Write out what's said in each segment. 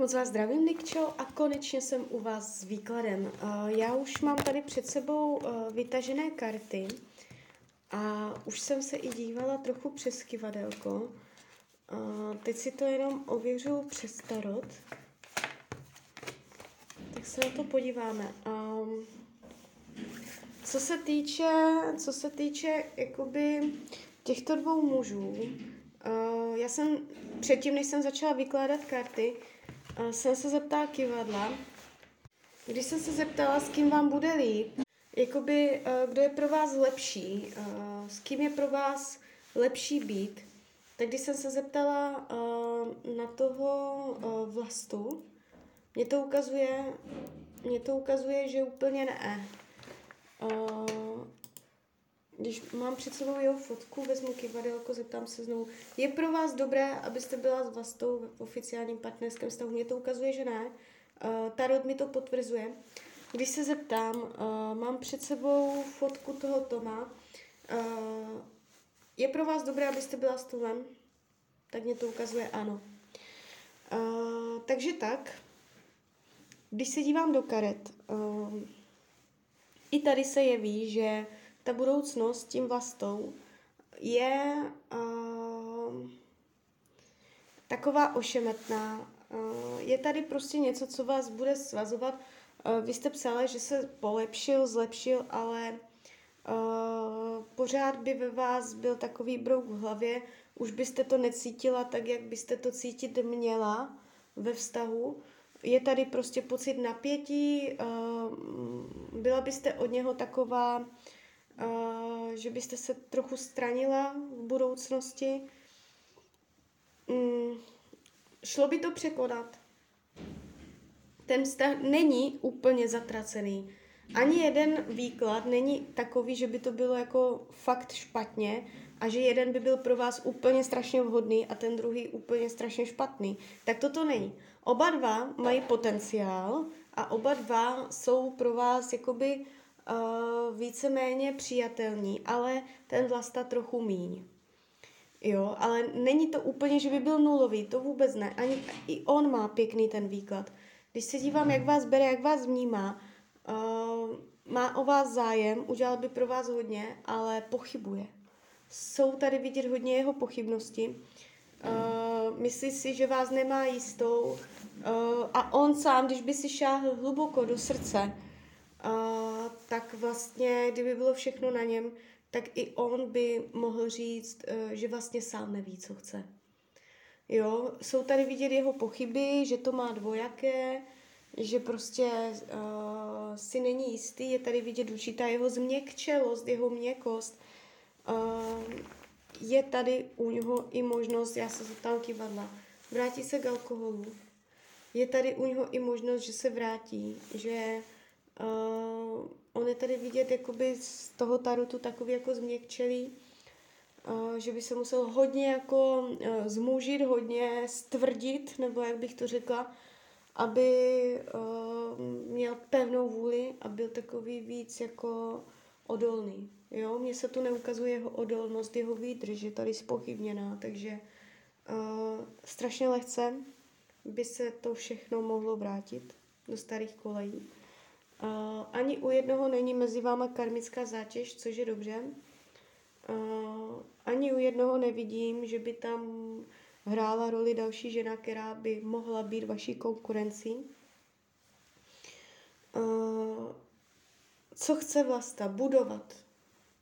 moc vás zdravím, Nikčo, a konečně jsem u vás s výkladem. Uh, já už mám tady před sebou uh, vytažené karty a už jsem se i dívala trochu přes kivadelko. Uh, teď si to jenom ověřu přes tarot. Tak se na to podíváme. Um, co se týče, co se týče jakoby těchto dvou mužů, já jsem předtím, než jsem začala vykládat karty, jsem se zeptala kivadla. Když jsem se zeptala, s kým vám bude líp, jakoby, uh, kdo je pro vás lepší, uh, s kým je pro vás lepší být, tak když jsem se zeptala uh, na toho vlastu, mě to ukazuje, mě to ukazuje, že úplně ne. Když mám před sebou jeho fotku, vezmu kivadelko, zeptám se znovu. Je pro vás dobré, abyste byla s vlastou v oficiálním partnerském vztahu? Mně to ukazuje, že ne. Uh, Tarot mi to potvrzuje. Když se zeptám, uh, mám před sebou fotku toho Toma. Uh, je pro vás dobré, abyste byla s Tomem? Tak mě to ukazuje ano. Uh, takže tak. Když se dívám do karet, uh, i tady se jeví, že ta budoucnost tím vlastou je uh, taková ošemetná. Uh, je tady prostě něco, co vás bude svazovat. Uh, vy jste psala, že se polepšil, zlepšil, ale uh, pořád by ve vás byl takový brouk v hlavě, už byste to necítila tak, jak byste to cítit měla ve vztahu je tady prostě pocit napětí, uh, byla byste od něho taková, že byste se trochu stranila v budoucnosti. Um, šlo by to překonat. Ten vztah není úplně zatracený. Ani jeden výklad není takový, že by to bylo jako fakt špatně a že jeden by byl pro vás úplně strašně vhodný a ten druhý úplně strašně špatný. Tak toto není. Oba dva mají potenciál a oba dva jsou pro vás jakoby uh, víceméně přijatelní, ale ten vlasta trochu míň. Jo, ale není to úplně, že by byl nulový, to vůbec ne. Ani i on má pěkný ten výklad. Když se dívám, jak vás bere, jak vás vnímá, uh, má o vás zájem, udělal by pro vás hodně, ale pochybuje. Jsou tady vidět hodně jeho pochybnosti. Uh, myslí si, že vás nemá jistou uh, a on sám, když by si šáhl hluboko do srdce, uh, tak vlastně, kdyby bylo všechno na něm, tak i on by mohl říct, uh, že vlastně sám neví, co chce. Jo, jsou tady vidět jeho pochyby, že to má dvojaké, že prostě uh, si není jistý, je tady vidět určitá jeho změkčelost, jeho měkost. Uh, je tady u něho i možnost, já se zeptám kivadla, vrátí se k alkoholu. Je tady u něho i možnost, že se vrátí, že uh, on je tady vidět jakoby z toho tarotu takový jako změkčelý, uh, že by se musel hodně jako uh, zmužit, hodně stvrdit, nebo jak bych to řekla, aby uh, měl pevnou vůli a byl takový víc jako odolný. Jo, mně se tu neukazuje jeho odolnost, jeho výdrž, je tady spochybněná, takže uh, strašně lehce by se to všechno mohlo vrátit do starých kolejí. Uh, ani u jednoho není mezi váma karmická zátěž, což je dobře. Uh, ani u jednoho nevidím, že by tam hrála roli další žena, která by mohla být vaší konkurencí. Uh, co chce vlasta? Budovat.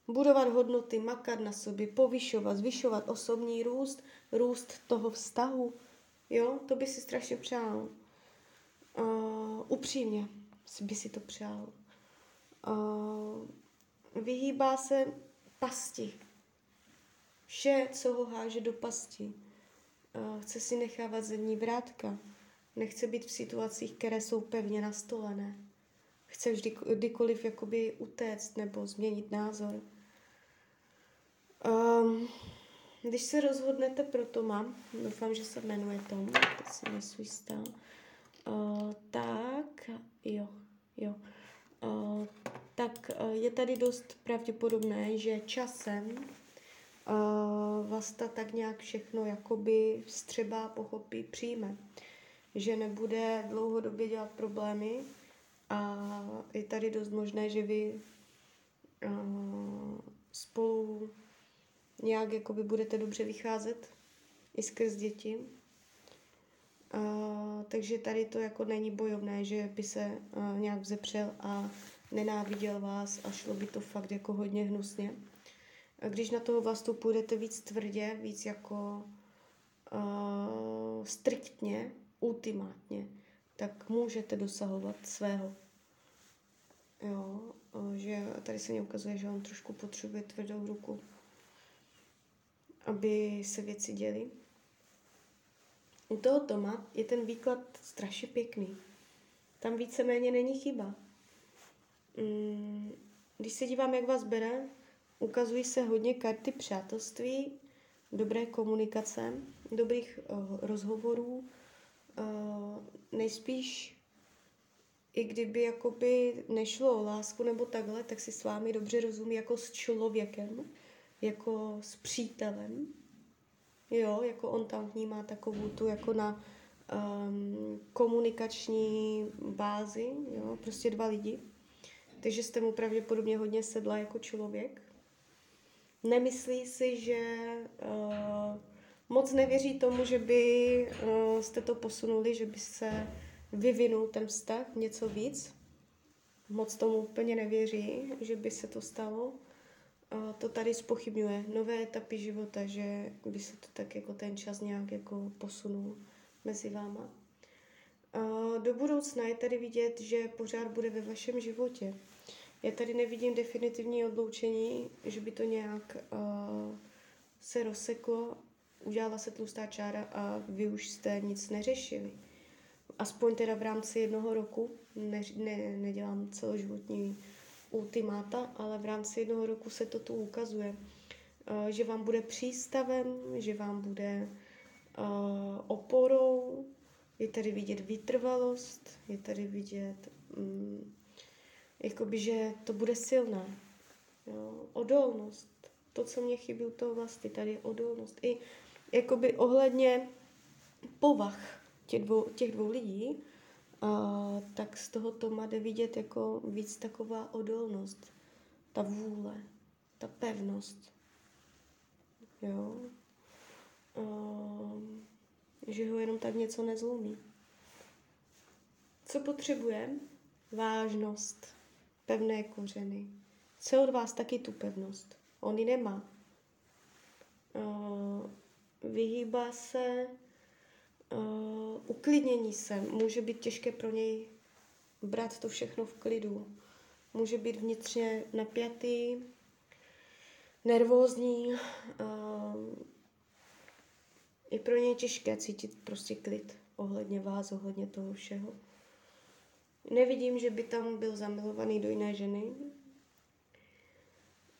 Budovat hodnoty, makat na sobě, povyšovat, zvyšovat osobní růst, růst toho vztahu. Jo, to by si strašně přál. Uh, upřímně by si to přál. Uh, vyhýbá se pasti. Vše, co ho háže do pasti. Uh, chce si nechávat zadní vrátka. Nechce být v situacích, které jsou pevně nastolené chce vždy, kdykoliv jakoby utéct nebo změnit názor. Um, když se rozhodnete pro Toma, doufám, že se jmenuje Tom, teď si nejsou jistá, uh, tak jo, jo, uh, tak uh, je tady dost pravděpodobné, že časem uh, Vasta tak nějak všechno jakoby vstřebá, pochopí, přijme. že nebude dlouhodobě dělat problémy a je tady dost možné, že vy uh, spolu nějak jakoby budete dobře vycházet i skrz děti. Takže tady to jako není bojovné, že by se uh, nějak vzepřel a nenáviděl vás a šlo by to fakt jako hodně hnusně. A když na toho vlastu půjdete víc tvrdě, víc jako uh, striktně, ultimátně, tak můžete dosahovat svého. Jo, že tady se mi ukazuje, že on trošku potřebuje tvrdou ruku, aby se věci děly. U toho Toma je ten výklad strašně pěkný. Tam víceméně není chyba. Mm, když se dívám, jak vás bere, ukazují se hodně karty přátelství, dobré komunikace, dobrých uh, rozhovorů, uh, nejspíš i kdyby jakoby nešlo o lásku nebo takhle, tak si s vámi dobře rozumí jako s člověkem, jako s přítelem. Jo, jako on tam vnímá takovou tu jako na um, komunikační bázi, jo, prostě dva lidi. Takže jste mu pravděpodobně hodně sedla jako člověk. Nemyslí si, že uh, moc nevěří tomu, že by uh, jste to posunuli, že by se vyvinul ten vztah něco víc. Moc tomu úplně nevěří, že by se to stalo. To tady spochybňuje nové etapy života, že by se to tak jako ten čas nějak jako posunul mezi váma. Do budoucna je tady vidět, že pořád bude ve vašem životě. Já tady nevidím definitivní odloučení, že by to nějak uh, se rozseklo, udělala se tlustá čára a vy už jste nic neřešili. Aspoň teda v rámci jednoho roku, ne, ne, nedělám celoživotní ultimáta, ale v rámci jednoho roku se to tu ukazuje. Uh, že vám bude přístavem, že vám bude uh, oporou, je tady vidět vytrvalost, je tady vidět um, jakoby, že to bude silné. Jo? Odolnost. To, co mě chybí u toho vlastně, tady je odolnost. I jakoby ohledně povah těch dvou, těch dvou lidí, a, tak z toho to má jde vidět jako víc taková odolnost. Ta vůle, ta pevnost. Jo. A, že ho jenom tak něco nezlomí. Co potřebujeme? Vážnost pevné kořeny. Chce od vás taky tu pevnost. On ji nemá. Vyhýbá se uklidnění se. Může být těžké pro něj brát to všechno v klidu. Může být vnitřně napjatý, nervózní. Uh, je pro něj těžké cítit prostě klid ohledně vás, ohledně toho všeho. Nevidím, že by tam byl zamilovaný do jiné ženy.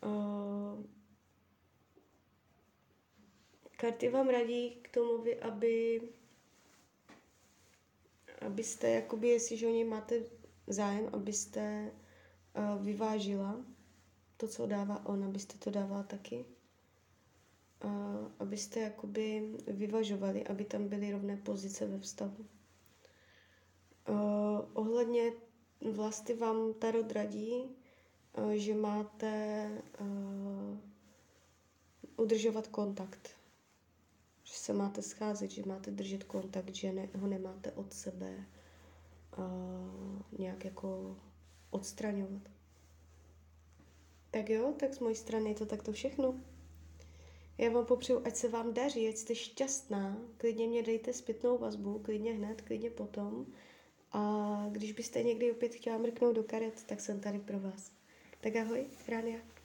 Uh, karty vám radí k tomu, aby abyste, jakoby, jestliže o něj máte zájem, abyste uh, vyvážila to, co dává on, abyste to dávala taky. Uh, abyste jakoby vyvažovali, aby tam byly rovné pozice ve vztahu. Uh, ohledně vlasti vám Tarot radí, uh, že máte uh, udržovat kontakt. Že se máte scházet, že máte držet kontakt, že ne, ho nemáte od sebe uh, nějak jako odstraňovat. Tak jo, tak z mojí strany je to takto všechno. Já vám popřeju, ať se vám daří, ať jste šťastná. Klidně mě dejte zpětnou vazbu, klidně hned, klidně potom. A když byste někdy opět chtěla mrknout do karet, tak jsem tady pro vás. Tak ahoj, Rania.